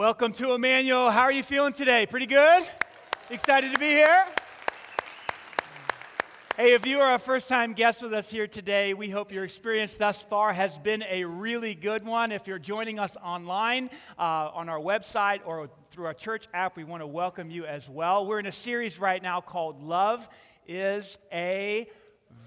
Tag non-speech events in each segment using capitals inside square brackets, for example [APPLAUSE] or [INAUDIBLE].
Welcome to Emmanuel. How are you feeling today? Pretty good? Excited to be here? Hey, if you are a first time guest with us here today, we hope your experience thus far has been a really good one. If you're joining us online uh, on our website or through our church app, we want to welcome you as well. We're in a series right now called Love is a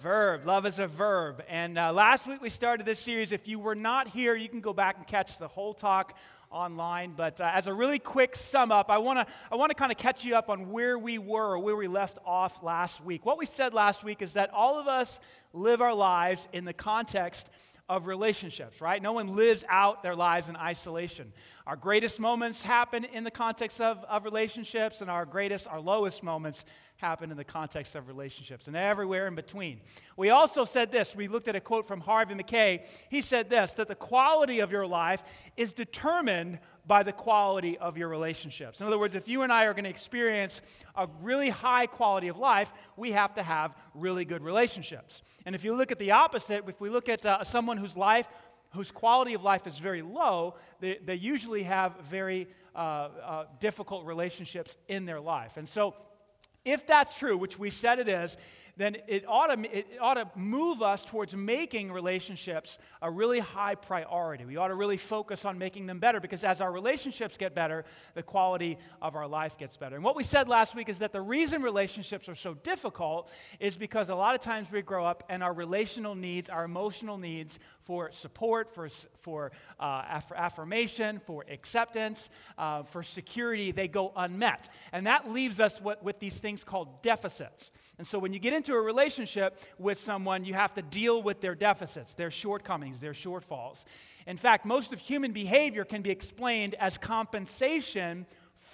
Verb. Love is a verb. And uh, last week we started this series. If you were not here, you can go back and catch the whole talk online. But uh, as a really quick sum up, I want to I want to kind of catch you up on where we were or where we left off last week. What we said last week is that all of us live our lives in the context of relationships, right? No one lives out their lives in isolation. Our greatest moments happen in the context of, of relationships, and our greatest, our lowest moments happen in the context of relationships and everywhere in between. We also said this. We looked at a quote from Harvey Mackay. He said this that the quality of your life is determined by the quality of your relationships. In other words, if you and I are going to experience a really high quality of life, we have to have really good relationships. And if you look at the opposite, if we look at uh, someone whose life, whose quality of life is very low, they, they usually have very uh, uh, difficult relationships in their life. And so, if that's true, which we said it is, then it ought, to, it ought to move us towards making relationships a really high priority. We ought to really focus on making them better because as our relationships get better, the quality of our life gets better. And what we said last week is that the reason relationships are so difficult is because a lot of times we grow up and our relational needs, our emotional needs for support, for, for uh, aff- affirmation, for acceptance, uh, for security, they go unmet. And that leaves us what, with these things called deficits. And so when you get into a relationship with someone, you have to deal with their deficits, their shortcomings, their shortfalls. In fact, most of human behavior can be explained as compensation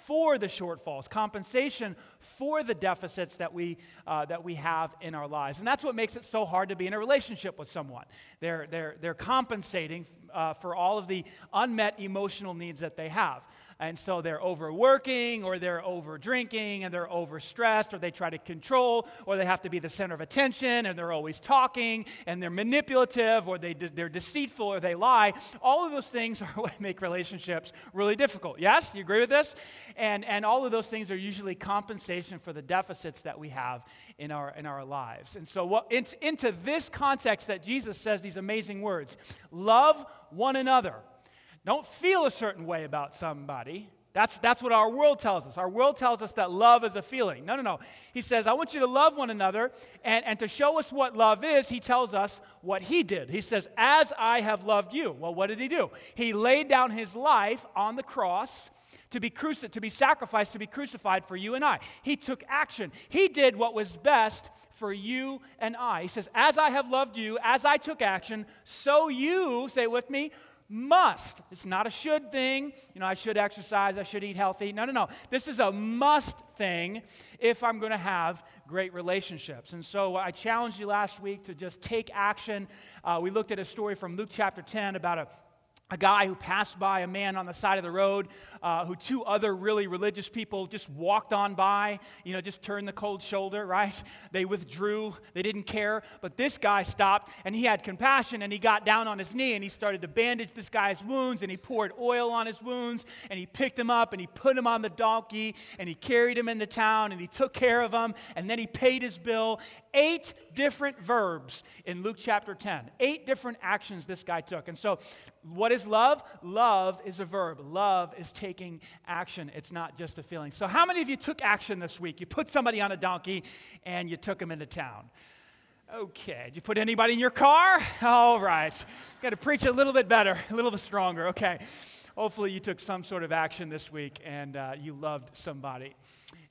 for the shortfalls, compensation for the deficits that we, uh, that we have in our lives. And that's what makes it so hard to be in a relationship with someone. They're, they're, they're compensating uh, for all of the unmet emotional needs that they have. And so they're overworking or they're over drinking and they're overstressed or they try to control or they have to be the center of attention and they're always talking and they're manipulative or they, they're deceitful or they lie. All of those things [LAUGHS] are what make relationships really difficult. Yes? You agree with this? And, and all of those things are usually compensation for the deficits that we have in our, in our lives. And so what, it's into this context that Jesus says these amazing words love one another don't feel a certain way about somebody. That's, that's what our world tells us. Our world tells us that love is a feeling. No, no, no. He says, I want you to love one another. And, and to show us what love is, he tells us what he did. He says, As I have loved you. Well, what did he do? He laid down his life on the cross to be, cruci- to be sacrificed, to be crucified for you and I. He took action. He did what was best for you and I. He says, As I have loved you, as I took action, so you, say with me, must. It's not a should thing. You know, I should exercise, I should eat healthy. No, no, no. This is a must thing if I'm going to have great relationships. And so I challenged you last week to just take action. Uh, we looked at a story from Luke chapter 10 about a a guy who passed by a man on the side of the road uh, who two other really religious people just walked on by, you know, just turned the cold shoulder, right? [LAUGHS] They withdrew, they didn't care. But this guy stopped and he had compassion and he got down on his knee and he started to bandage this guy's wounds and he poured oil on his wounds and he picked him up and he put him on the donkey and he carried him into town and he took care of him and then he paid his bill. Eight different verbs in Luke chapter 10, eight different actions this guy took. And so, what is love? Love is a verb. Love is taking action. It's not just a feeling. So, how many of you took action this week? You put somebody on a donkey and you took them into town. Okay. Did you put anybody in your car? [LAUGHS] All right. Got to preach a little bit better, a little bit stronger. Okay. Hopefully, you took some sort of action this week and uh, you loved somebody.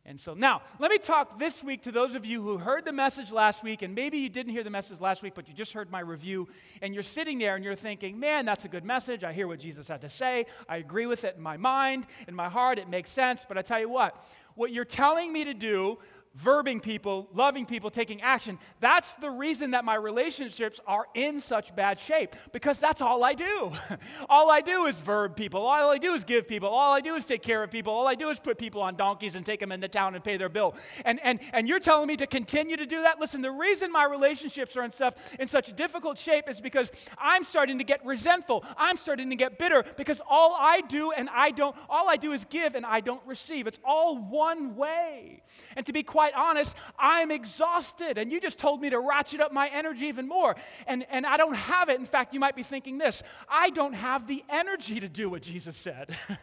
And so now, let me talk this week to those of you who heard the message last week, and maybe you didn't hear the message last week, but you just heard my review, and you're sitting there and you're thinking, man, that's a good message. I hear what Jesus had to say. I agree with it in my mind, in my heart. It makes sense. But I tell you what, what you're telling me to do verbing people, loving people, taking action. That's the reason that my relationships are in such bad shape because that's all I do. [LAUGHS] all I do is verb people. All I do is give people. All I do is take care of people. All I do is put people on donkeys and take them into town and pay their bill. And, and, and you're telling me to continue to do that? Listen, the reason my relationships are in, stuff, in such difficult shape is because I'm starting to get resentful. I'm starting to get bitter because all I do and I don't, all I do is give and I don't receive. It's all one way. And to be quite quite honest, I'm exhausted. And you just told me to ratchet up my energy even more. And, and I don't have it. In fact, you might be thinking this I don't have the energy to do what Jesus said. [LAUGHS]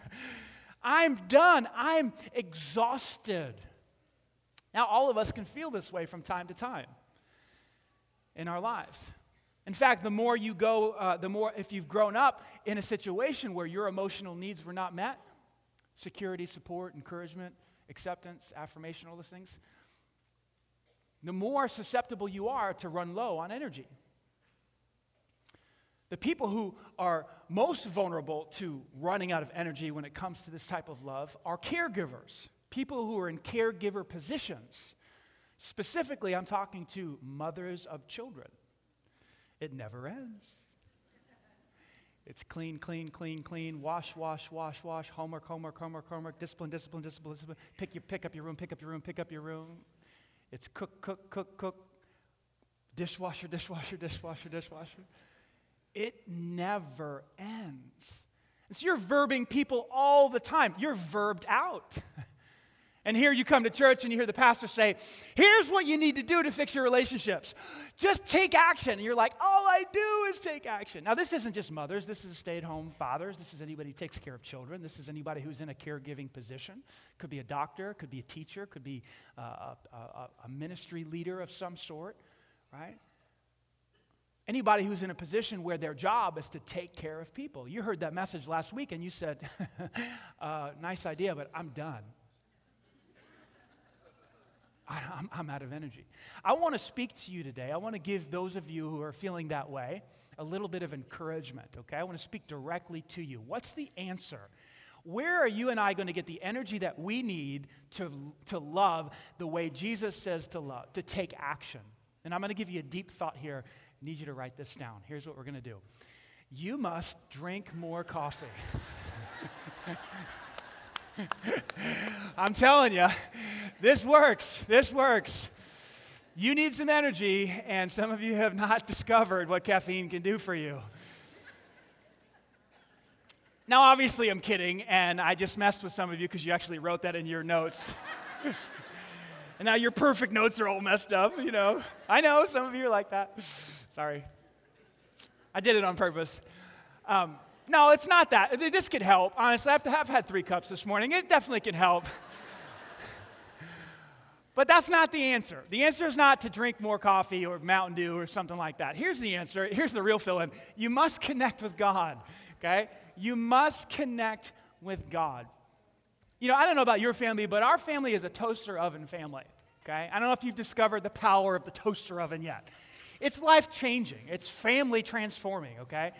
I'm done. I'm exhausted. Now, all of us can feel this way from time to time in our lives. In fact, the more you go, uh, the more, if you've grown up in a situation where your emotional needs were not met security, support, encouragement, acceptance, affirmation, all those things the more susceptible you are to run low on energy. The people who are most vulnerable to running out of energy when it comes to this type of love are caregivers, people who are in caregiver positions. Specifically, I'm talking to mothers of children. It never ends. It's clean, clean, clean, clean, wash, wash, wash, wash, homework, homework, homework, homework, discipline, discipline, discipline, discipline. Pick, your, pick up your room, pick up your room, pick up your room. It's cook, cook, cook, cook, dishwasher, dishwasher, dishwasher, dishwasher. It never ends. And so you're verbing people all the time. You're verbed out. [LAUGHS] And here you come to church and you hear the pastor say, Here's what you need to do to fix your relationships. Just take action. And you're like, All I do is take action. Now, this isn't just mothers, this is stay at home fathers. This is anybody who takes care of children. This is anybody who's in a caregiving position. Could be a doctor, could be a teacher, could be uh, a, a, a ministry leader of some sort, right? Anybody who's in a position where their job is to take care of people. You heard that message last week and you said, [LAUGHS] uh, Nice idea, but I'm done. [LAUGHS] I'm, I'm out of energy. I want to speak to you today. I want to give those of you who are feeling that way a little bit of encouragement, okay? I want to speak directly to you. What's the answer? Where are you and I going to get the energy that we need to, to love the way Jesus says to love, to take action? And I'm going to give you a deep thought here. I need you to write this down. Here's what we're going to do you must drink more coffee. [LAUGHS] [LAUGHS] I'm telling you, this works. This works. You need some energy, and some of you have not [LAUGHS] discovered what caffeine can do for you. Now, obviously, I'm kidding, and I just messed with some of you because you actually wrote that in your notes. [LAUGHS] and now your perfect notes are all messed up, you know. I know some of you are like that. Sorry. I did it on purpose. Um, no, it's not that. This could help. Honestly, I've, I've had three cups this morning. It definitely can help. [LAUGHS] but that's not the answer. The answer is not to drink more coffee or Mountain Dew or something like that. Here's the answer. Here's the real fill in. You must connect with God, okay? You must connect with God. You know, I don't know about your family, but our family is a toaster oven family, okay? I don't know if you've discovered the power of the toaster oven yet. It's life changing, it's family transforming, okay?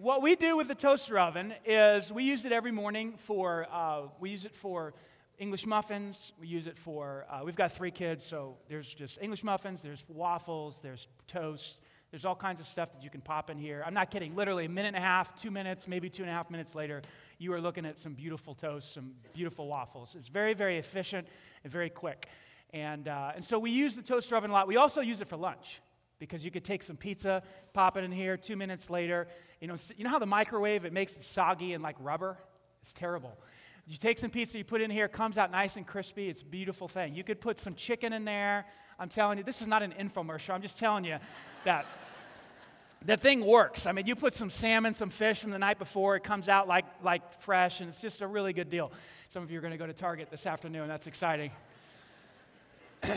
What we do with the toaster oven is we use it every morning for, uh, we use it for English muffins. We use it for, uh, we've got three kids, so there's just English muffins, there's waffles, there's toast, there's all kinds of stuff that you can pop in here. I'm not kidding, literally a minute and a half, two minutes, maybe two and a half minutes later, you are looking at some beautiful toast, some beautiful waffles. It's very, very efficient and very quick. And, uh, and so we use the toaster oven a lot. We also use it for lunch because you could take some pizza, pop it in here, two minutes later. You know, you know how the microwave, it makes it soggy and like rubber? It's terrible. You take some pizza, you put it in here, it comes out nice and crispy. It's a beautiful thing. You could put some chicken in there. I'm telling you, this is not an infomercial. I'm just telling you that [LAUGHS] the thing works. I mean, you put some salmon, some fish from the night before, it comes out like, like fresh, and it's just a really good deal. Some of you are going to go to Target this afternoon. That's exciting. [CLEARS THROAT]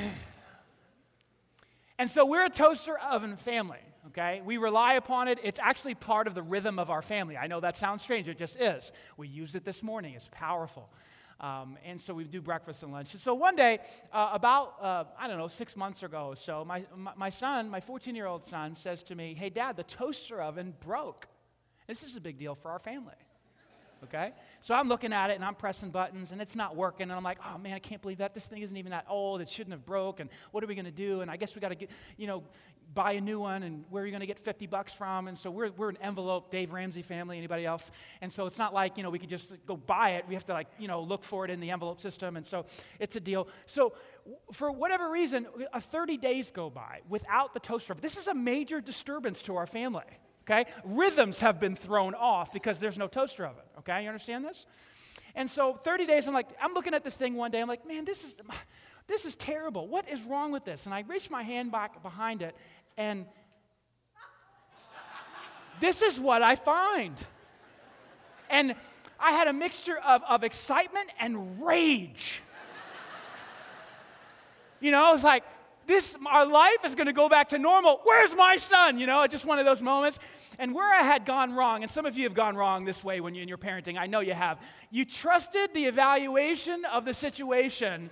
And so we're a toaster oven family, okay? We rely upon it. It's actually part of the rhythm of our family. I know that sounds strange, it just is. We used it this morning, it's powerful. Um, and so we do breakfast and lunch. So one day, uh, about, uh, I don't know, six months ago or so, my, my, son, my 14 year old son, says to me, Hey, dad, the toaster oven broke. This is a big deal for our family. Okay? So I'm looking at it and I'm pressing buttons and it's not working. And I'm like, oh man, I can't believe that. This thing isn't even that old. It shouldn't have broke. And what are we going to do? And I guess we got to get, you know, buy a new one. And where are you going to get 50 bucks from? And so we're, we're an envelope, Dave Ramsey family, anybody else? And so it's not like, you know, we could just go buy it. We have to like, you know, look for it in the envelope system. And so it's a deal. So for whatever reason, a 30 days go by without the toaster. This is a major disturbance to our family okay? Rhythms have been thrown off because there's no toaster oven, okay? You understand this? And so 30 days, I'm like, I'm looking at this thing one day, I'm like, man, this is, this is terrible. What is wrong with this? And I reach my hand back behind it, and this is what I find. And I had a mixture of, of excitement and rage. You know, I was like, this, our life is going to go back to normal. Where's my son? You know, just one of those moments. And where I had gone wrong, and some of you have gone wrong this way when you're in your parenting, I know you have. You trusted the evaluation of the situation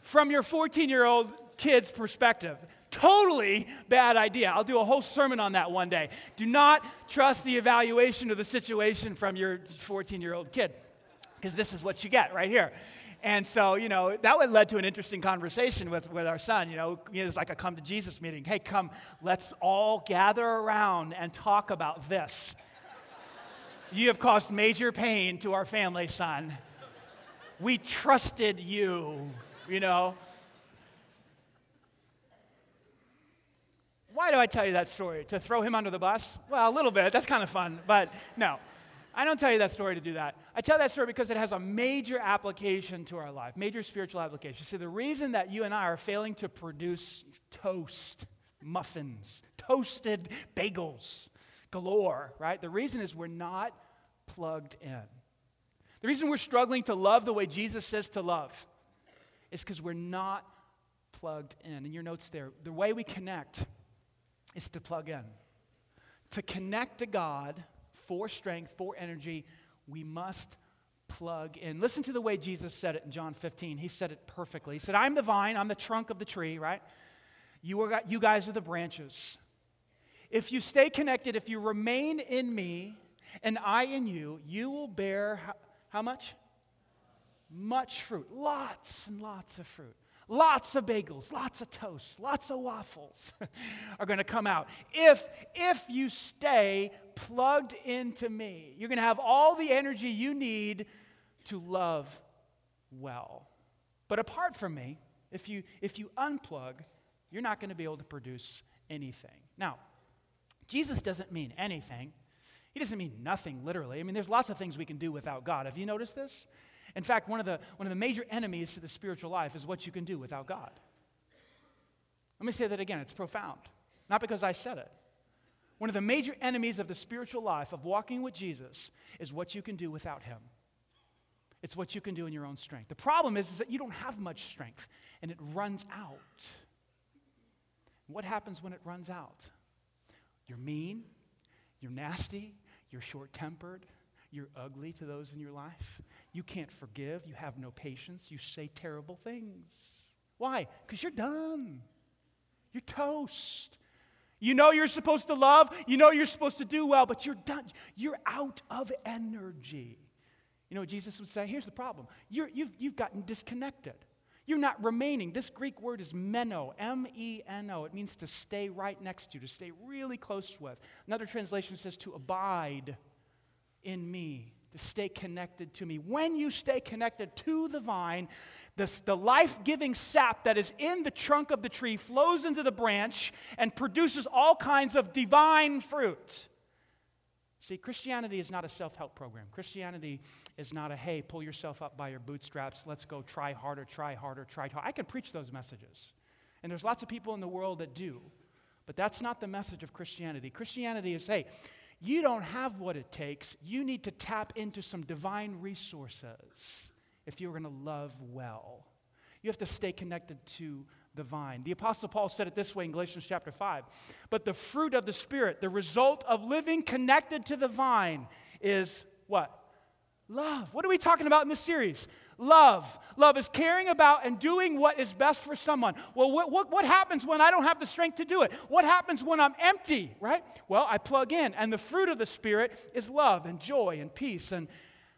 from your 14 year old kid's perspective. Totally bad idea. I'll do a whole sermon on that one day. Do not trust the evaluation of the situation from your 14 year old kid, because this is what you get right here. And so, you know, that would led to an interesting conversation with, with our son. You know, it's like a come to Jesus meeting. Hey, come, let's all gather around and talk about this. you have caused major pain to our family, son. We trusted you, you know. Why do I tell you that story? To throw him under the bus? Well, a little bit. That's kind of fun, but no. I don't tell you that story to do that. I tell that story because it has a major application to our life, major spiritual application. See, the reason that you and I are failing to produce toast, muffins, toasted bagels galore, right? The reason is we're not plugged in. The reason we're struggling to love the way Jesus says to love is because we're not plugged in. In your notes there, the way we connect is to plug in. To connect to God for strength, for energy, we must plug in. Listen to the way Jesus said it in John 15. He said it perfectly. He said, I'm the vine, I'm the trunk of the tree, right? You, are, you guys are the branches. If you stay connected, if you remain in me and I in you, you will bear how, how much? Much fruit. Lots and lots of fruit. Lots of bagels, lots of toast, lots of waffles [LAUGHS] are going to come out. If, if you stay plugged into me, you're going to have all the energy you need to love well. But apart from me, if you, if you unplug, you're not going to be able to produce anything. Now, Jesus doesn't mean anything. He doesn't mean nothing, literally. I mean, there's lots of things we can do without God. Have you noticed this? In fact, one of, the, one of the major enemies to the spiritual life is what you can do without God. Let me say that again, it's profound. Not because I said it. One of the major enemies of the spiritual life, of walking with Jesus, is what you can do without Him. It's what you can do in your own strength. The problem is, is that you don't have much strength and it runs out. What happens when it runs out? You're mean, you're nasty, you're short tempered, you're ugly to those in your life. You can't forgive. You have no patience. You say terrible things. Why? Because you're done. You're toast. You know you're supposed to love. You know you're supposed to do well, but you're done. You're out of energy. You know Jesus would say? Here's the problem you're, you've, you've gotten disconnected. You're not remaining. This Greek word is meno, M E N O. It means to stay right next to, you, to stay really close with. Another translation says to abide in me, to stay connected to me. When you stay connected to the vine, the life giving sap that is in the trunk of the tree flows into the branch and produces all kinds of divine fruit. See, Christianity is not a self help program. Christianity is not a, hey, pull yourself up by your bootstraps, let's go try harder, try harder, try harder. I can preach those messages. And there's lots of people in the world that do. But that's not the message of Christianity. Christianity is, hey, you don't have what it takes. You need to tap into some divine resources if you're going to love well. You have to stay connected to the vine. The Apostle Paul said it this way in Galatians chapter 5. But the fruit of the Spirit, the result of living connected to the vine, is what? Love. What are we talking about in this series? Love. Love is caring about and doing what is best for someone. Well, what, what, what, happens when I don't have the strength to do it? What happens when I'm empty, right? Well, I plug in, and the fruit of the Spirit is love and joy and peace. And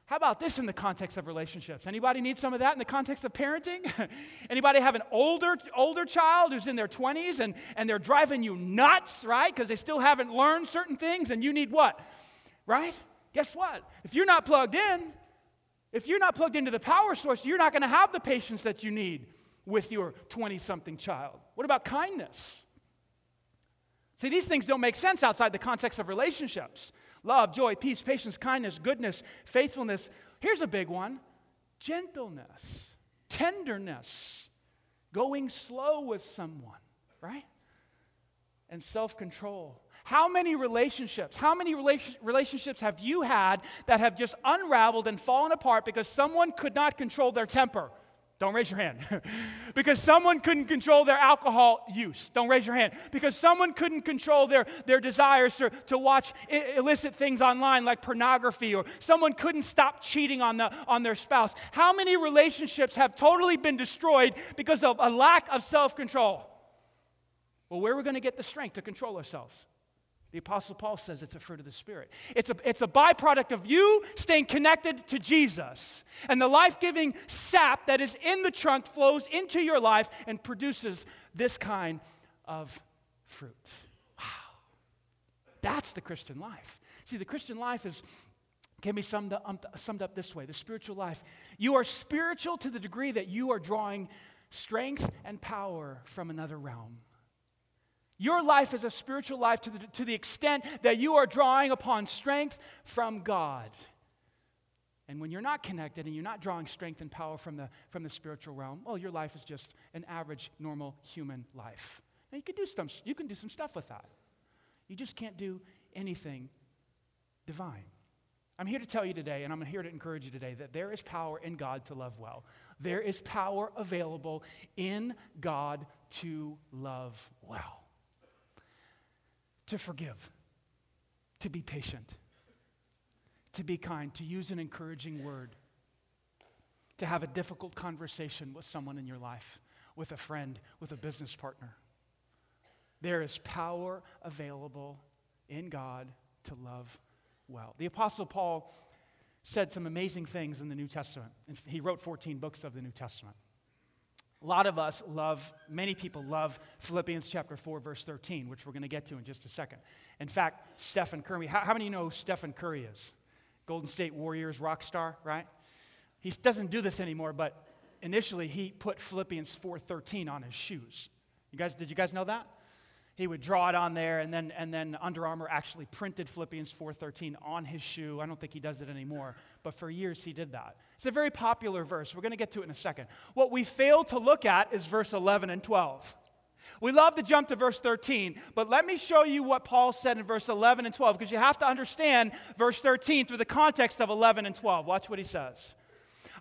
how about this in the context of relationships? Anybody need some of that in the context of parenting? [LAUGHS] Anybody have an older, older child who's in their 20s and, and they're driving you nuts, right? Because they still haven't learned certain things, and you need what? Right? Guess what? If you're not plugged in, if you're not plugged into the power source, you're not going to have the patience that you need with your 20 something child. What about kindness? See, these things don't make sense outside the context of relationships love, joy, peace, patience, kindness, goodness, faithfulness. Here's a big one gentleness, tenderness, going slow with someone, right? And self control. How many relationships, how many relationships have you had that have just unraveled and fallen apart because someone could not control their temper? Don't raise your hand. [LAUGHS] because someone couldn't control their alcohol use. Don't raise your hand. Because someone couldn't control their, their desires to, to watch illicit things online like pornography, or someone couldn't stop cheating on, the, on their spouse. How many relationships have totally been destroyed because of a lack of self control? Well, where are we going to get the strength to control ourselves? The Apostle Paul says it's a fruit of the Spirit. It's a, it's a byproduct of you staying connected to Jesus. And the life giving sap that is in the trunk flows into your life and produces this kind of fruit. Wow. That's the Christian life. See, the Christian life is, can be summed up, um, summed up this way the spiritual life. You are spiritual to the degree that you are drawing strength and power from another realm. Your life is a spiritual life to the, to the extent that you are drawing upon strength from God. And when you're not connected and you're not drawing strength and power from the, from the spiritual realm, well, your life is just an average, normal human life. Now, you can, do some, you can do some stuff with that. You just can't do anything divine. I'm here to tell you today, and I'm here to encourage you today, that there is power in God to love well. There is power available in God to love well to forgive, to be patient, to be kind, to use an encouraging word, to have a difficult conversation with someone in your life, with a friend, with a business partner. There is power available in God to love well. The Apostle Paul said some amazing things in the New Testament. He wrote 14 books of the New Testament. A lot of us love, many people love Philippians chapter 4, verse 13, which we're going to get to in just a second. In fact, Stephen Curry, how, how many you know who Stephen Curry is? Golden State Warriors rock star, right? He doesn't do this anymore, but initially he put Philippians 4:13 on his shoes. You guys, did you guys know that? He would draw it on there and then and then Under Armour actually printed Philippians 4:13 on his shoe. I don't think he does it anymore, but for years he did that. It's a very popular verse. We're going to get to it in a second. What we fail to look at is verse 11 and 12. We love to jump to verse 13, but let me show you what Paul said in verse 11 and 12 because you have to understand verse 13 through the context of 11 and 12. Watch what he says.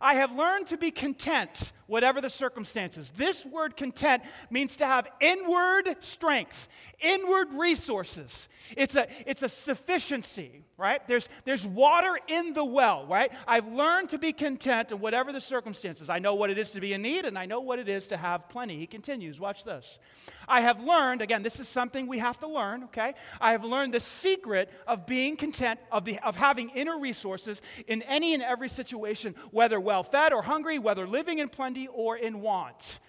I have learned to be content, whatever the circumstances. This word content means to have inward strength, inward resources. It's a, it's a sufficiency, right? There's, there's water in the well, right? I've learned to be content in whatever the circumstances. I know what it is to be in need, and I know what it is to have plenty. He continues, watch this. I have learned, again, this is something we have to learn, okay? I have learned the secret of being content, of, the, of having inner resources in any and every situation, whether well fed or hungry, whether living in plenty or in want.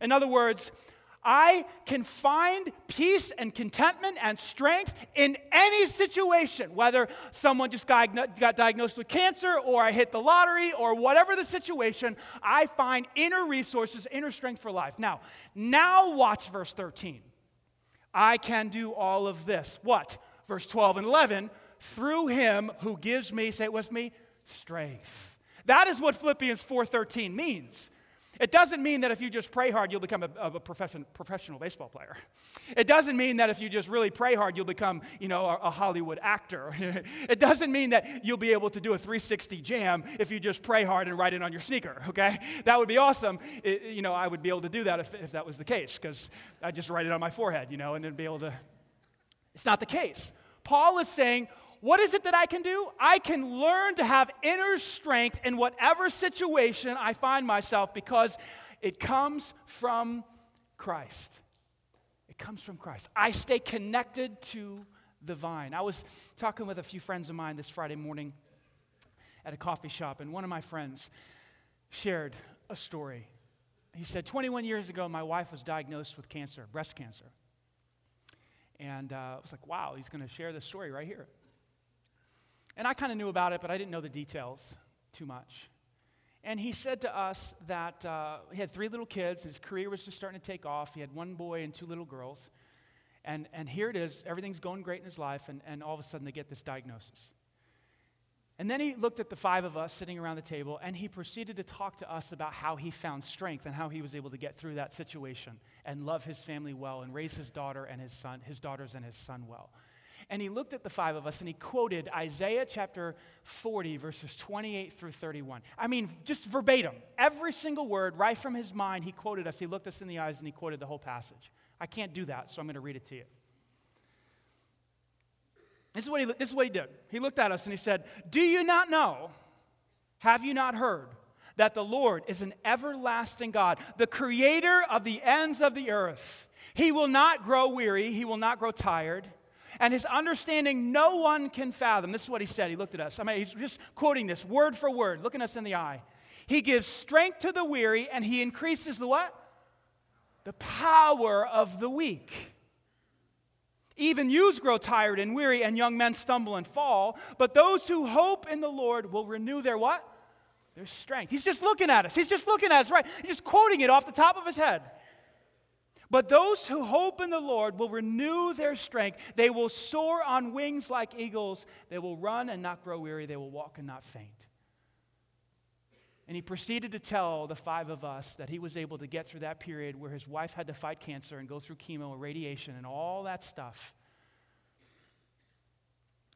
In other words, I can find peace and contentment and strength in any situation, whether someone just got, diagnosed with cancer or I hit the lottery or whatever the situation, I find inner resources, inner strength for life. Now, now watch verse 13. I can do all of this. What? Verse 12 and 11, through him who gives me, say it with me, strength. That is what Philippians 4:13 means. It doesn't mean that if you just pray hard, you'll become a, a profession, professional baseball player. It doesn't mean that if you just really pray hard, you'll become, you know, a, a Hollywood actor. [LAUGHS] it doesn't mean that you'll be able to do a 360 jam if you just pray hard and write it on your sneaker, okay? That would be awesome. It, you know, I would be able to do that if, if that was the case, because I'd just write it on my forehead, you know, and then be able to. It's not the case. Paul is saying, what is it that I can do? I can learn to have inner strength in whatever situation I find myself because it comes from Christ. It comes from Christ. I stay connected to the vine. I was talking with a few friends of mine this Friday morning at a coffee shop, and one of my friends shared a story. He said, 21 years ago, my wife was diagnosed with cancer, breast cancer. And uh, I was like, wow, he's going to share this story right here. And I kind of knew about it, but I didn't know the details too much. And he said to us that uh, he had three little kids. His career was just starting to take off. He had one boy and two little girls. And, and here it is, everything's going great in his life, and, and all of a sudden they get this diagnosis. And then he looked at the five of us sitting around the table, and he proceeded to talk to us about how he found strength and how he was able to get through that situation and love his family well and raise his daughter and his son, his daughters and his son well. And he looked at the five of us and he quoted Isaiah chapter 40, verses 28 through 31. I mean, just verbatim, every single word, right from his mind, he quoted us. He looked us in the eyes and he quoted the whole passage. I can't do that, so I'm going to read it to you. This is, what he, this is what he did. He looked at us and he said, Do you not know? Have you not heard? That the Lord is an everlasting God, the creator of the ends of the earth. He will not grow weary, he will not grow tired, and his understanding no one can fathom. This is what he said. He looked at us. I mean, he's just quoting this word for word, looking us in the eye. He gives strength to the weary, and he increases the what? the power of the weak. Even youths grow tired and weary, and young men stumble and fall. But those who hope in the Lord will renew their what? Their strength. He's just looking at us. He's just looking at us, right? He's just quoting it off the top of his head. But those who hope in the Lord will renew their strength. They will soar on wings like eagles. They will run and not grow weary. They will walk and not faint. And he proceeded to tell the five of us that he was able to get through that period where his wife had to fight cancer and go through chemo and radiation and all that stuff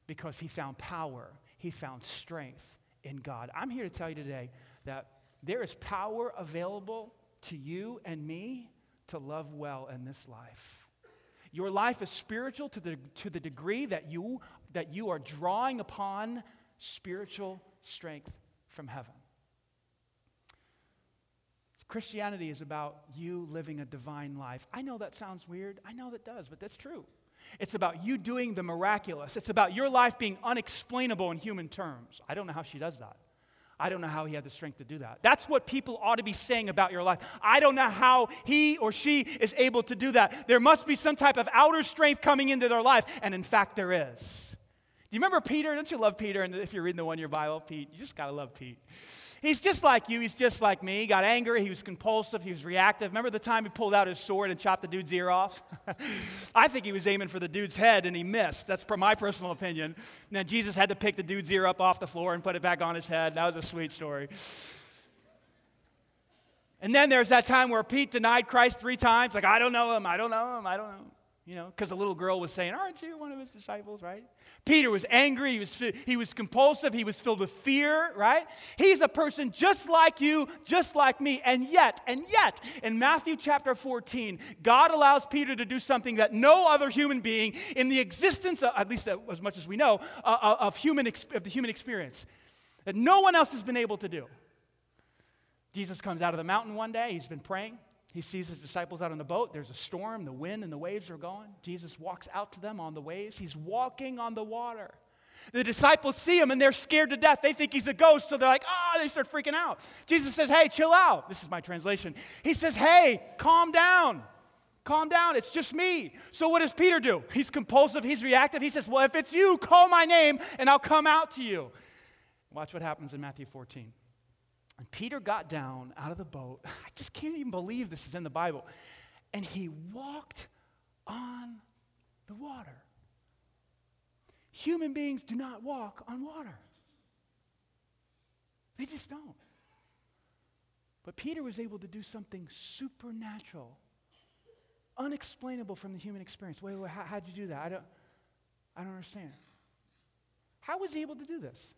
because he found power, he found strength in God. I'm here to tell you today that there is power available to you and me to love well in this life. Your life is spiritual to the, to the degree that you, that you are drawing upon spiritual strength from heaven. Christianity is about you living a divine life. I know that sounds weird. I know that does, but that's true. It's about you doing the miraculous. It's about your life being unexplainable in human terms. I don't know how she does that. I don't know how he had the strength to do that. That's what people ought to be saying about your life. I don't know how he or she is able to do that. There must be some type of outer strength coming into their life, and in fact, there is. You remember Peter? Don't you love Peter? And if you're reading the one year Bible, Pete, you just got to love Pete. He's just like you. He's just like me. He got angry. He was compulsive. He was reactive. Remember the time he pulled out his sword and chopped the dude's ear off? [LAUGHS] I think he was aiming for the dude's head and he missed. That's my personal opinion. And then Jesus had to pick the dude's ear up off the floor and put it back on his head. That was a sweet story. And then there's that time where Pete denied Christ three times. Like, I don't know him. I don't know him. I don't know him. You know, because the little girl was saying, Aren't you one of his disciples, right? Peter was angry, he was, he was compulsive, he was filled with fear, right? He's a person just like you, just like me. And yet, and yet, in Matthew chapter 14, God allows Peter to do something that no other human being in the existence, of, at least as much as we know, uh, uh of, human, of the human experience, that no one else has been able to do. Jesus comes out of the mountain one day, he's been praying. He sees his disciples out on the boat. There's a storm, the wind and the waves are going. Jesus walks out to them on the waves. He's walking on the water. The disciples see him and they're scared to death. They think he's a ghost, so they're like, ah, oh, they start freaking out. Jesus says, hey, chill out. This is my translation. He says, hey, calm down. Calm down. It's just me. So what does Peter do? He's compulsive, he's reactive. He says, well, if it's you, call my name and I'll come out to you. Watch what happens in Matthew 14. And Peter got down out of the boat. [SIGHS] I just can't even believe this is in the Bible. And he walked on the water. Human beings do not walk on water, they just don't. But Peter was able to do something supernatural, unexplainable from the human experience. Wait, wait, how, how'd you do that? I don't, I don't understand. How was he able to do this?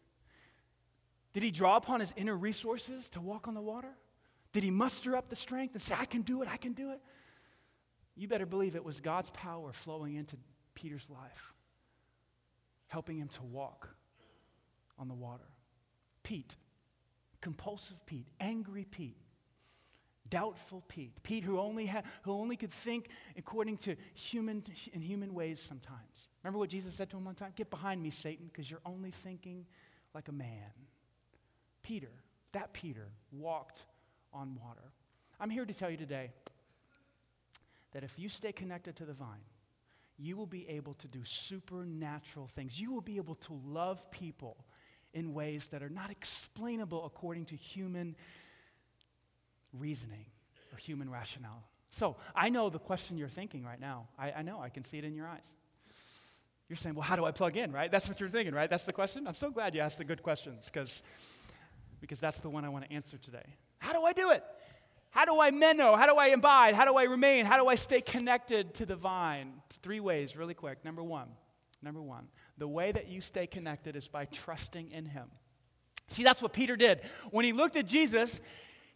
Did he draw upon his inner resources to walk on the water? Did he muster up the strength and say, I can do it, I can do it? You better believe it was God's power flowing into Peter's life. helping him to walk on the water. Pete, compulsive Pete, angry Pete, doubtful Pete, Pete who only, ha- who only could think according to human, in human ways sometimes. Remember what Jesus said to him one time? Get behind me, Satan, because you're only thinking like a man. Peter, that Peter, walked on water. I'm here to tell you today that if you stay connected to the vine, you will be able to do supernatural things. You will be able to love people in ways that are not explainable according to human reasoning or human rationale. So I know the question you're thinking right now. I, I know, I can see it in your eyes. You're saying, well, how do I plug in, right? That's what you're thinking, right? That's the question? I'm so glad you asked the good questions because because that's the one I want to answer today. How do I do it? How do I meno? How do I abide? How do I remain? How do I stay connected to the vine? Three ways, really quick. Number one, number one, the way that you stay connected is by trusting in Him. See, that's what Peter did. When he looked at Jesus,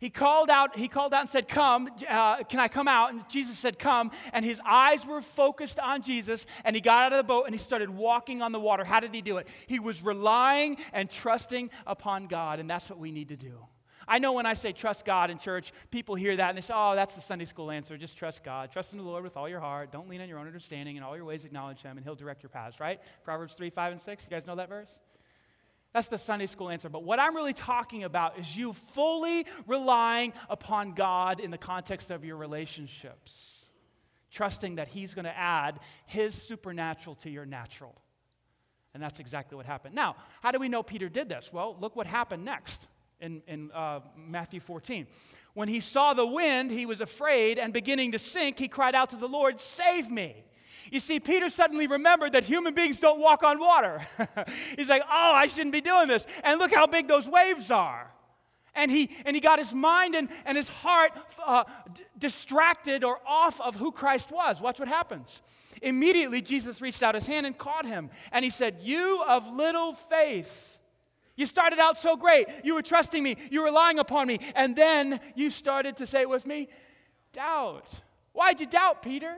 he called out, he called out and said, Come, uh, can I come out? And Jesus said, Come. And his eyes were focused on Jesus, and he got out of the boat and he started walking on the water. How did he do it? He was relying and trusting upon God, and that's what we need to do. I know when I say trust God in church, people hear that and they say, oh, that's the Sunday school answer. Just trust God. Trust in the Lord with all your heart. Don't lean on your own understanding. In all your ways, acknowledge Him, and He'll direct your paths, right? Proverbs 3, 5, and 6. You guys know that verse? That's the Sunday school answer. But what I'm really talking about is you fully relying upon God in the context of your relationships, trusting that He's going to add His supernatural to your natural. And that's exactly what happened. Now, how do we know Peter did this? Well, look what happened next in, in uh, Matthew 14. When he saw the wind, he was afraid, and beginning to sink, he cried out to the Lord, Save me. You see, Peter suddenly remembered that human beings don't walk on water. [LAUGHS] He's like, oh, I shouldn't be doing this. And look how big those waves are. And he, and he got his mind and, and his heart uh, d- distracted or off of who Christ was. Watch what happens. Immediately, Jesus reached out his hand and caught him. And he said, You of little faith. You started out so great. You were trusting me. You were relying upon me. And then you started to say with me, doubt. Why'd you doubt, Peter?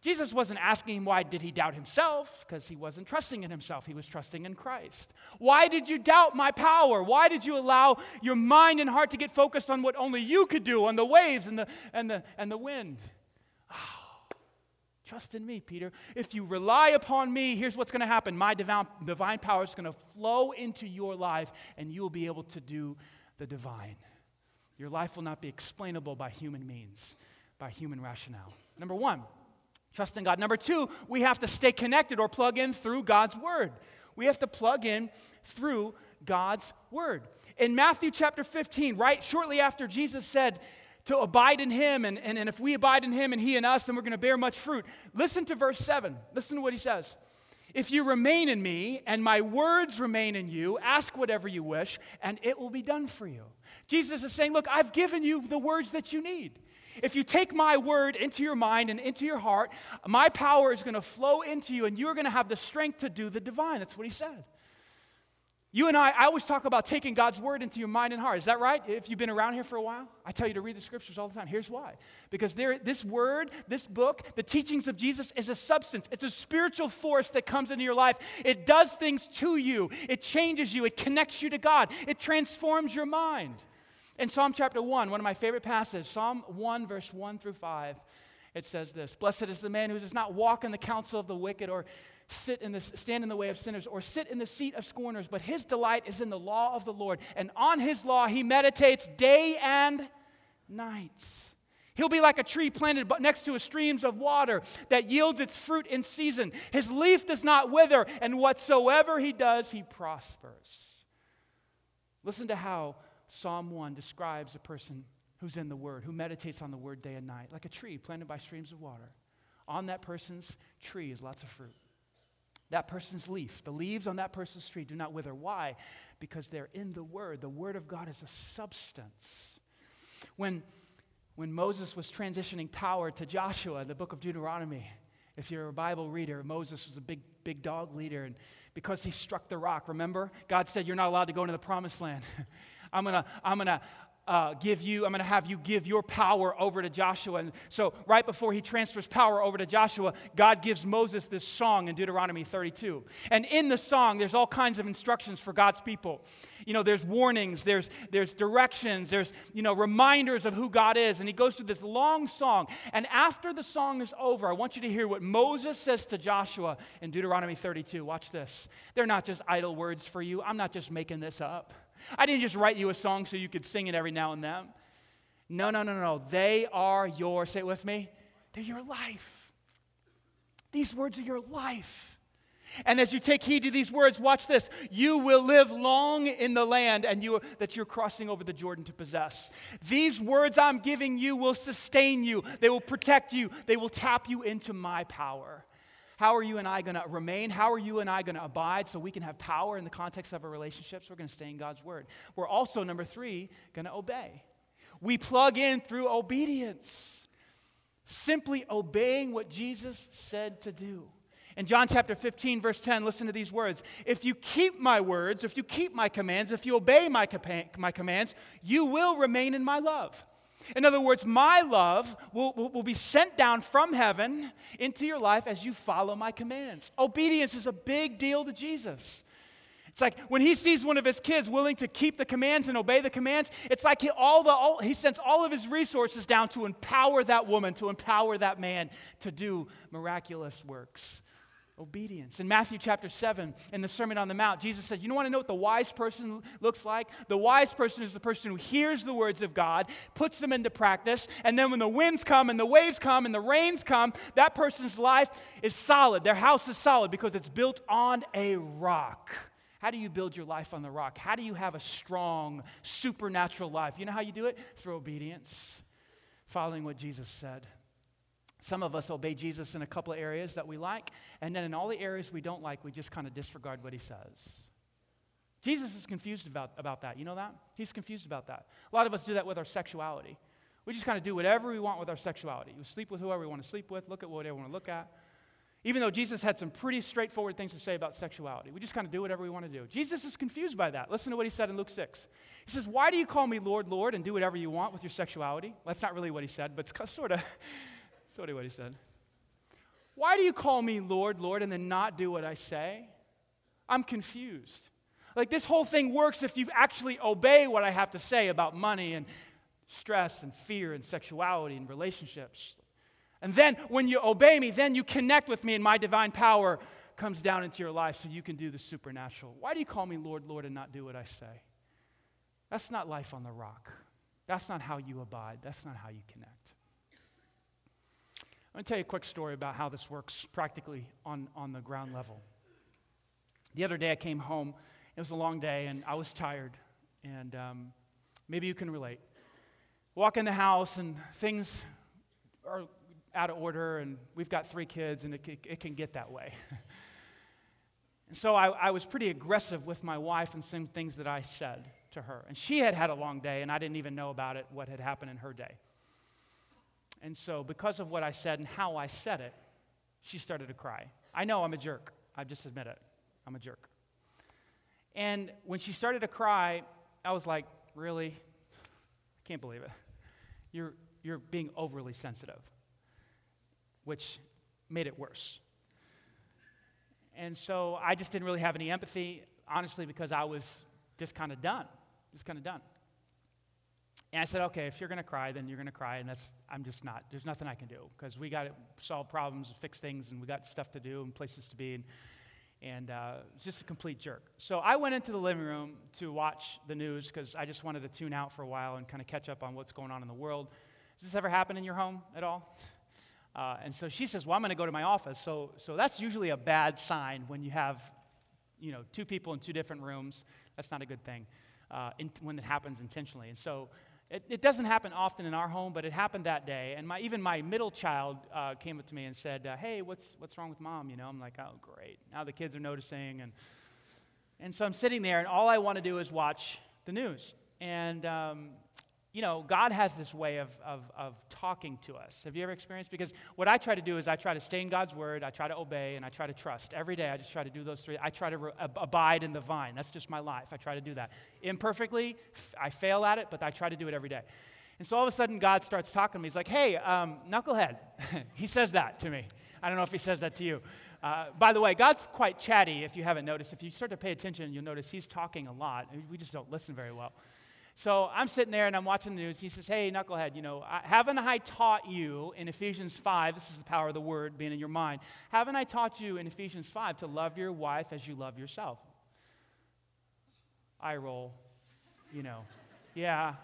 Jesus wasn't asking him why did he doubt himself because he wasn't trusting in himself he was trusting in Christ. Why did you doubt my power? Why did you allow your mind and heart to get focused on what only you could do on the waves and the and the and the wind? Oh, trust in me, Peter. If you rely upon me, here's what's going to happen. My divine, divine power is going to flow into your life and you will be able to do the divine. Your life will not be explainable by human means, by human rationale. Number 1, Trust in God. Number two, we have to stay connected or plug in through God's Word. We have to plug in through God's Word. In Matthew chapter 15, right shortly after Jesus said to abide in Him, and, and, and if we abide in Him and He in us, then we're going to bear much fruit. Listen to verse 7. Listen to what He says. If you remain in me and my words remain in you, ask whatever you wish, and it will be done for you. Jesus is saying, Look, I've given you the words that you need. If you take my word into your mind and into your heart, my power is going to flow into you and you're going to have the strength to do the divine. That's what he said. You and I, I always talk about taking God's word into your mind and heart. Is that right? If you've been around here for a while, I tell you to read the scriptures all the time. Here's why. Because there, this word, this book, the teachings of Jesus is a substance. It's a spiritual force that comes into your life. It does things to you, it changes you, it connects you to God, it transforms your mind. In Psalm chapter 1, one of my favorite passages, Psalm 1, verse 1 through 5, it says this Blessed is the man who does not walk in the counsel of the wicked or sit in the, stand in the way of sinners or sit in the seat of scorners, but his delight is in the law of the Lord. And on his law he meditates day and night. He'll be like a tree planted next to a streams of water that yields its fruit in season. His leaf does not wither, and whatsoever he does, he prospers. Listen to how Psalm 1 describes a person who's in the Word, who meditates on the Word day and night, like a tree planted by streams of water. On that person's tree is lots of fruit. That person's leaf, the leaves on that person's tree do not wither. Why? Because they're in the Word. The Word of God is a substance. When, when Moses was transitioning power to Joshua, in the book of Deuteronomy, if you're a Bible reader, Moses was a big, big dog leader, and because he struck the rock, remember? God said, You're not allowed to go into the promised land. [LAUGHS] I'm going to I'm gonna, uh, give you, I'm going to have you give your power over to Joshua. And so, right before he transfers power over to Joshua, God gives Moses this song in Deuteronomy 32. And in the song, there's all kinds of instructions for God's people. You know, there's warnings, there's, there's directions, there's, you know, reminders of who God is. And he goes through this long song. And after the song is over, I want you to hear what Moses says to Joshua in Deuteronomy 32. Watch this. They're not just idle words for you, I'm not just making this up. I didn't just write you a song so you could sing it every now and then. No, no, no, no. They are your, say it with me, they're your life. These words are your life. And as you take heed to these words, watch this. You will live long in the land and you, that you're crossing over the Jordan to possess. These words I'm giving you will sustain you, they will protect you, they will tap you into my power. How are you and I going to remain? How are you and I going to abide so we can have power in the context of our relationships? We're going to stay in God's word. We're also, number three, going to obey. We plug in through obedience, simply obeying what Jesus said to do. In John chapter 15, verse 10, listen to these words. If you keep my words, if you keep my commands, if you obey my, my commands, you will remain in my love. In other words, my love will, will, will, be sent down from heaven into your life as you follow my commands. Obedience is a big deal to Jesus. It's like when he sees one of his kids willing to keep the commands and obey the commands, it's like he, all the, all, he sends all of his resources down to empower that woman, to empower that man to do miraculous works obedience. In Matthew chapter 7, in the Sermon on the Mount, Jesus said, You don't want to know what the wise person looks like? The wise person is the person who hears the words of God, puts them into practice, and then when the winds come and the waves come and the rains come, that person's life is solid. Their house is solid because it's built on a rock. How do you build your life on the rock? How do you have a strong, supernatural life? You know how you do it? Through obedience, following what Jesus said. Some of us obey Jesus in a couple of areas that we like, and then in all the areas we don't like, we just kind of disregard what he says. Jesus is confused about, about that. You know that? He's confused about that. A lot of us do that with our sexuality. We just kind of do whatever we want with our sexuality. We sleep with whoever we want to sleep with, look at whatever we want to look at. Even though Jesus had some pretty straightforward things to say about sexuality, we just kind of do whatever we want to do. Jesus is confused by that. Listen to what he said in Luke 6. He says, Why do you call me Lord, Lord, and do whatever you want with your sexuality? Well, that's not really what he said, but it's sort of. That's what he said. Why do you call me Lord, Lord, and then not do what I say? I'm confused. Like this whole thing works if you actually obey what I have to say about money and stress and fear and sexuality and relationships. And then when you obey me, then you connect with me and my divine power comes down into your life so you can do the supernatural. Why do you call me Lord, Lord, and not do what I say? That's not life on the rock. That's not how you abide. That's not how you connect. Going to tell you a quick story about how this works practically on, on the ground level. The other day I came home. It was a long day, and I was tired. And um, maybe you can relate. Walk in the house, and things are out of order, and we've got three kids, and it, it, it can get that way. [LAUGHS] and so I, I was pretty aggressive with my wife and some things that I said to her. And she had had a long day, and I didn't even know about it, what had happened in her day. And so, because of what I said and how I said it, she started to cry. I know I'm a jerk. I just admit it. I'm a jerk. And when she started to cry, I was like, Really? I can't believe it. You're, you're being overly sensitive, which made it worse. And so I just didn't really have any empathy, honestly, because I was just kind of done. Just kind of done. And I said, okay, if you're going to cry, then you're going to cry, and that's, I'm just not. There's nothing I can do because we got to solve problems, and fix things, and we got stuff to do and places to be, and, and uh, just a complete jerk. So I went into the living room to watch the news because I just wanted to tune out for a while and kind of catch up on what's going on in the world. Does this ever happen in your home at all? [LAUGHS] Uh, and so she says, well, I'm going to go to my office. So, so that's usually a bad sign when you have, you know, two people in two different rooms. That's not a good thing uh, in, when it happens intentionally. And so it, it, doesn't happen often in our home, but it happened that day. And my, even my middle child uh, came up to me and said, uh, Hey, what's, what's wrong with mom? You know, I'm like, Oh, great. Now the kids are noticing. And, and so I'm sitting there, and all I want to do is watch the news. And um, you know, God has this way of, of, of talking to us. Have you ever experienced? Because what I try to do is I try to stay in God's word, I try to obey, and I try to trust. Every day I just try to do those three. I try to re- abide in the vine. That's just my life. I try to do that. Imperfectly, I fail at it, but I try to do it every day. And so all of a sudden, God starts talking to me. He's like, hey, um, knucklehead. [LAUGHS] he says that to me. I don't know if he says that to you. Uh, by the way, God's quite chatty if you haven't noticed. If you start to pay attention, you'll notice he's talking a lot. We just don't listen very well. So I'm sitting there and I'm watching the news. He says, Hey, knucklehead, you know, haven't I taught you in Ephesians 5, this is the power of the word being in your mind, haven't I taught you in Ephesians 5 to love your wife as you love yourself? I roll, you know. Yeah.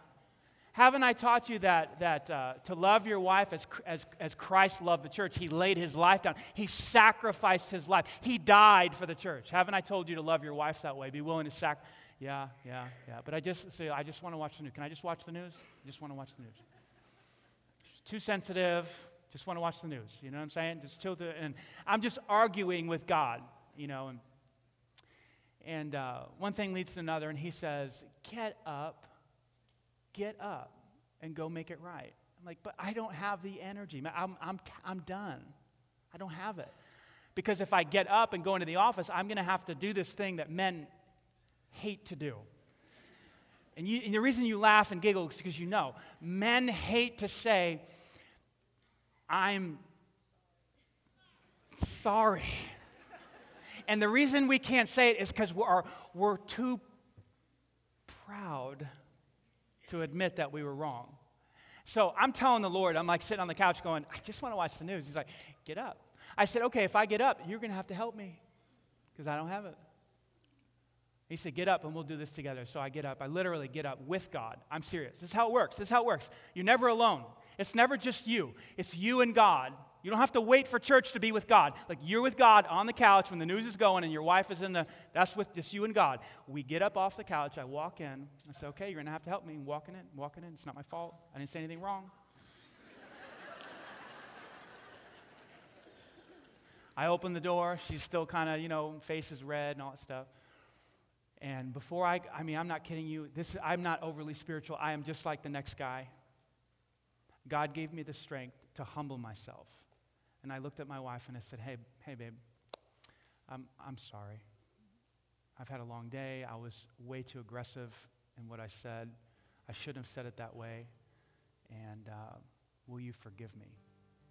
Haven't I taught you that, that uh, to love your wife as, as, as Christ loved the church? He laid his life down. He sacrificed his life. He died for the church. Haven't I told you to love your wife that way? Be willing to sacrifice yeah, yeah, yeah. But I just say, I just want to watch the news. Can I just watch the news? I just want to watch the news. too sensitive. Just want to watch the news. You know what I'm saying? Just tilt it. And I'm just arguing with God, you know. And, and uh, one thing leads to another, and he says, Get up, get up, and go make it right. I'm like, But I don't have the energy. I'm, I'm, I'm done. I don't have it. Because if I get up and go into the office, I'm going to have to do this thing that men hate to do. And, you, and the reason you laugh and giggle is because you know men hate to say, I'm sorry. And the reason we can't say it is because we're, we're too proud to admit that we were wrong. So I'm telling the Lord, I'm like sitting on the couch going, I just want to watch the news. He's like, get up. I said, okay, if I get up, you're going to have to help me because I don't have it. He said, Get up and we'll do this together. So I get up. I literally get up with God. I'm serious. This is how it works. This is how it works. You're never alone. It's never just you, it's you and God. You don't have to wait for church to be with God. Like you're with God on the couch when the news is going and your wife is in the, that's with just you and God. We get up off the couch. I walk in. I say, okay, you're going to have to help me. I'm walking in, walking in. It's not my fault. I didn't say anything wrong. [LAUGHS] I open the door. She's still kind of, you know, face is red and all that stuff. And before I, I mean, I'm not kidding you. This, I'm not overly spiritual. I am just like the next guy. God gave me the strength to humble myself. And I looked at my wife and I said, Hey, hey, babe, I'm, I'm sorry. I've had a long day. I was way too aggressive in what I said. I shouldn't have said it that way. And uh, will you forgive me?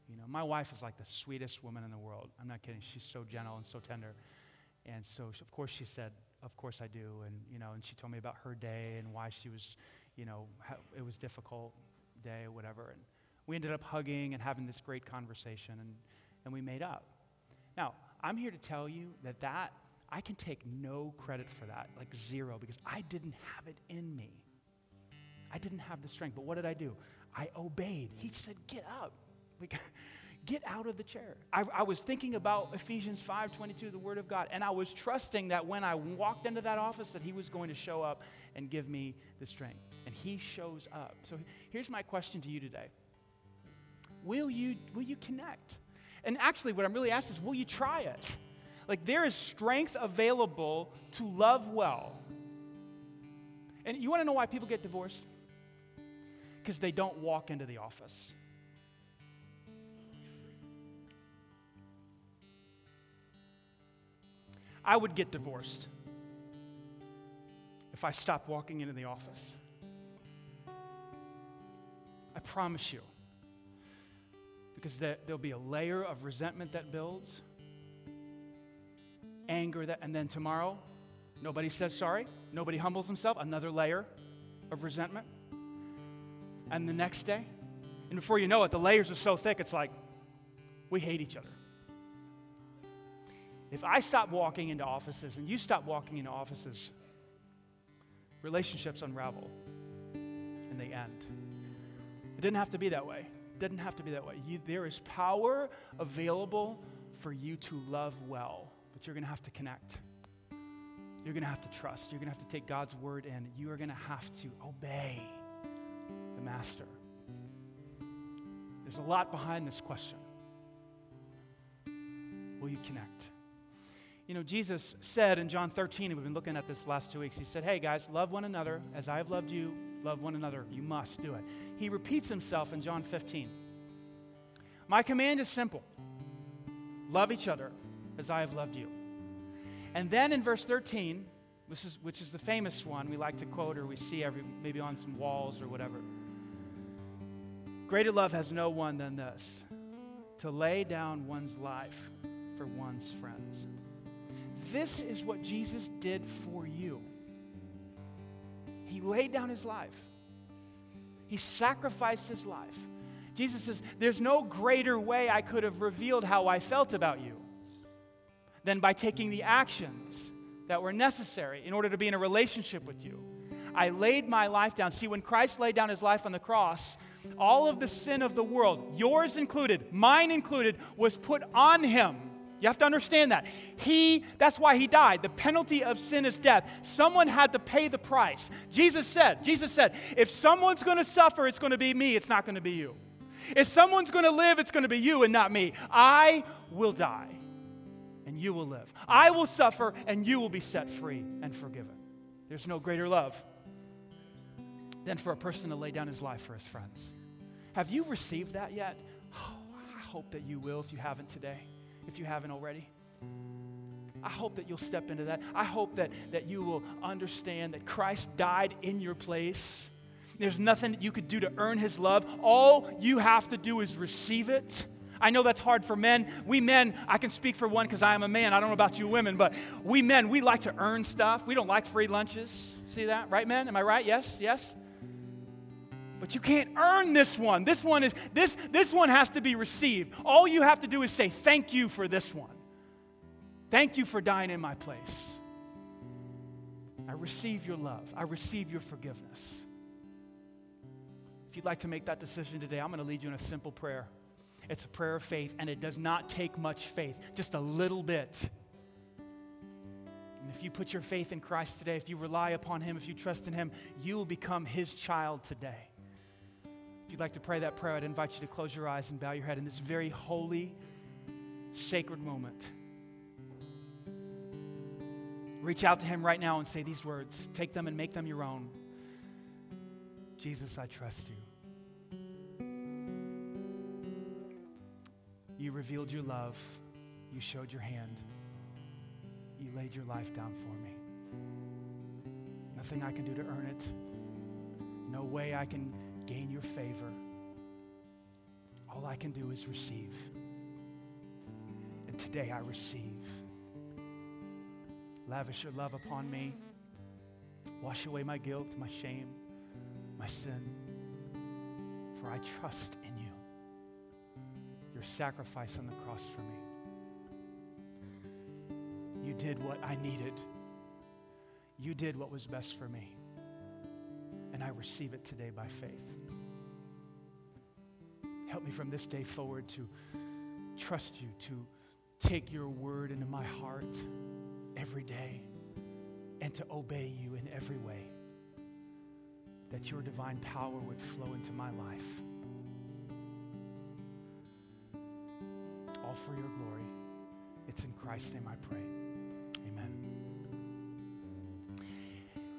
You know, my wife is like the sweetest woman in the world. I'm not kidding. She's so gentle and so tender. And so, of course, she said, of course I do. And, you know, and she told me about her day and why she was, you know, how, it was difficult day whatever. And we ended up hugging and having this great conversation and, and we made up. Now, I'm here to tell you that that, I can take no credit for that, like zero, because I didn't have it in me. I didn't have the strength. But what did I do? I obeyed. He said, get up. Like, get out of the chair. I, I, was thinking about Ephesians 5:22, the Word of God, and I was trusting that when I walked into that office, that He was going to show up and give me the strength. And He shows up. So here's my question to you today: Will you will you connect? And actually, what I'm really asking is, will you try it? Like there is strength available to love well. And you want to know why people get divorced? Because they don't walk into the office. I would get divorced if I stopped walking into the office. I promise you. Because there'll be a layer of resentment that builds, anger that, and then tomorrow, nobody says sorry, nobody humbles himself, another layer of resentment. And the next day, and before you know it, the layers are so thick, it's like we hate each other. If I stop walking into offices and you stop walking into offices, relationships unravel and they end. It didn't have to be that way. It didn't have to be that way. You, there is power available for you to love well, but you're going to have to connect. You're going to have to trust. You're going to have to take God's word in. You are going to have to obey the master. There's a lot behind this question. Will you connect? You know, Jesus said in John 13, and we've been looking at this last two weeks, he said, Hey guys, love one another as I have loved you. Love one another. You must do it. He repeats himself in John 15. My command is simple love each other as I have loved you. And then in verse 13, this is, which is the famous one we like to quote or we see every, maybe on some walls or whatever. Greater love has no one than this to lay down one's life for one's friends. This is what Jesus did for you. He laid down his life, he sacrificed his life. Jesus says, There's no greater way I could have revealed how I felt about you than by taking the actions that were necessary in order to be in a relationship with you. I laid my life down. See, when Christ laid down his life on the cross, all of the sin of the world, yours included, mine included, was put on him. You have to understand that. He, that's why he died. The penalty of sin is death. Someone had to pay the price. Jesus said, Jesus said, if someone's going to suffer, it's going to be me, it's not going to be you. If someone's going to live, it's going to be you and not me. I will die and you will live. I will suffer and you will be set free and forgiven. There's no greater love than for a person to lay down his life for his friends. Have you received that yet? Oh, I hope that you will if you haven't today, if you haven't already. I hope that you'll step into that. I hope that, that you will understand that Christ died in your place. There's nothing you could do to earn his love. All you have to do is receive it I know that's hard for men. We men, I can speak for one because I am a man. I don't know about you women, but we men, we like to earn stuff. We don't like free lunches. See that? Right, men? Am I right? Yes? Yes? But you can't earn this one. This one is this this one has to be received. All you have to do is say thank you for this one. Thank you for dying in my place. I receive your love. I receive your forgiveness. If you'd like to make that decision today, I'm going to lead you in a simple prayer. It's a prayer of faith, and it does not take much faith, just a little bit. And if you put your faith in Christ today, if you rely upon Him, if you trust in Him, you will become His child today. You'd like to pray that prayer, I'd invite you to close your eyes and bow your head in this very holy, sacred moment. Reach out to Him right now and say these words. Take them and make them your own. Jesus, I trust you. You revealed your love. You showed your hand. You laid your life down for me. Nothing I can do to earn it. No way I can gain your favor. All I can do is receive. And today I receive. Lavish your love upon me. Wash away my guilt, my shame, my sin. For I trust in you your sacrifice on the cross for me. You did what I needed. You did what was best for me. And I receive it today by faith. Help me from this day forward to trust you, to take your word into my heart every day, and to obey you in every way. That your divine power would flow into my life. all for your glory. It's in Christ's name I pray. Amen.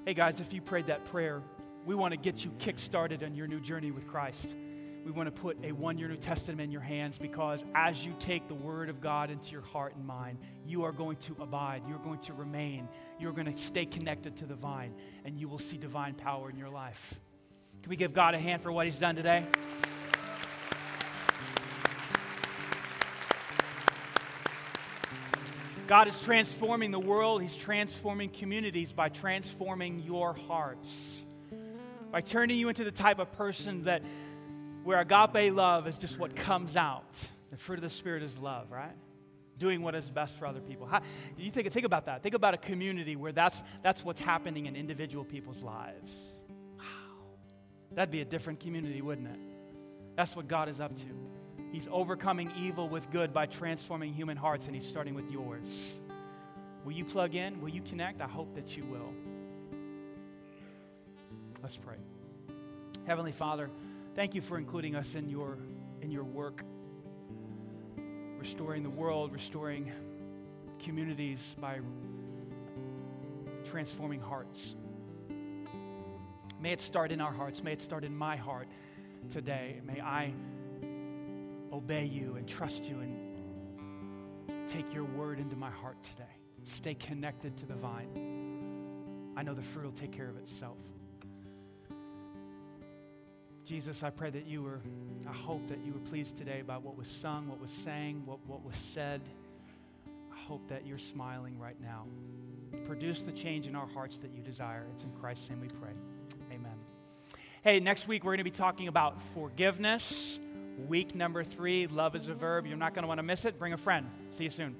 Hey guys, if you prayed that prayer, we want to get you kick started on your new journey with Christ. We want to put a one year New Testament in your hands because as you take the Word of God into your heart and mind, you are going to abide. You're going to remain. You're going to stay connected to the vine, and you will see divine power in your life. Can we give God a hand for what He's done today? God is transforming the world, He's transforming communities by transforming your hearts. By turning you into the type of person that where agape love is just what comes out. The fruit of the Spirit is love, right? Doing what is best for other people. How, you think, think about that. Think about a community where that's, that's what's happening in individual people's lives. Wow. That'd be a different community, wouldn't it? That's what God is up to. He's overcoming evil with good by transforming human hearts, and He's starting with yours. Will you plug in? Will you connect? I hope that you will. Let's pray. Heavenly Father, thank you for including us in your, in your work, restoring the world, restoring communities by transforming hearts. May it start in our hearts. May it start in my heart today. May I obey you and trust you and take your word into my heart today. Stay connected to the vine. I know the fruit will take care of itself. Jesus, I pray that you were, I hope that you were pleased today by what was sung, what was sang, what, what was said. I hope that you're smiling right now. Produce the change in our hearts that you desire. It's in Christ's name we pray. Amen. Hey, next week we're going to be talking about forgiveness. Week number three, love is a verb. You're not going to want to miss it. Bring a friend. See you soon.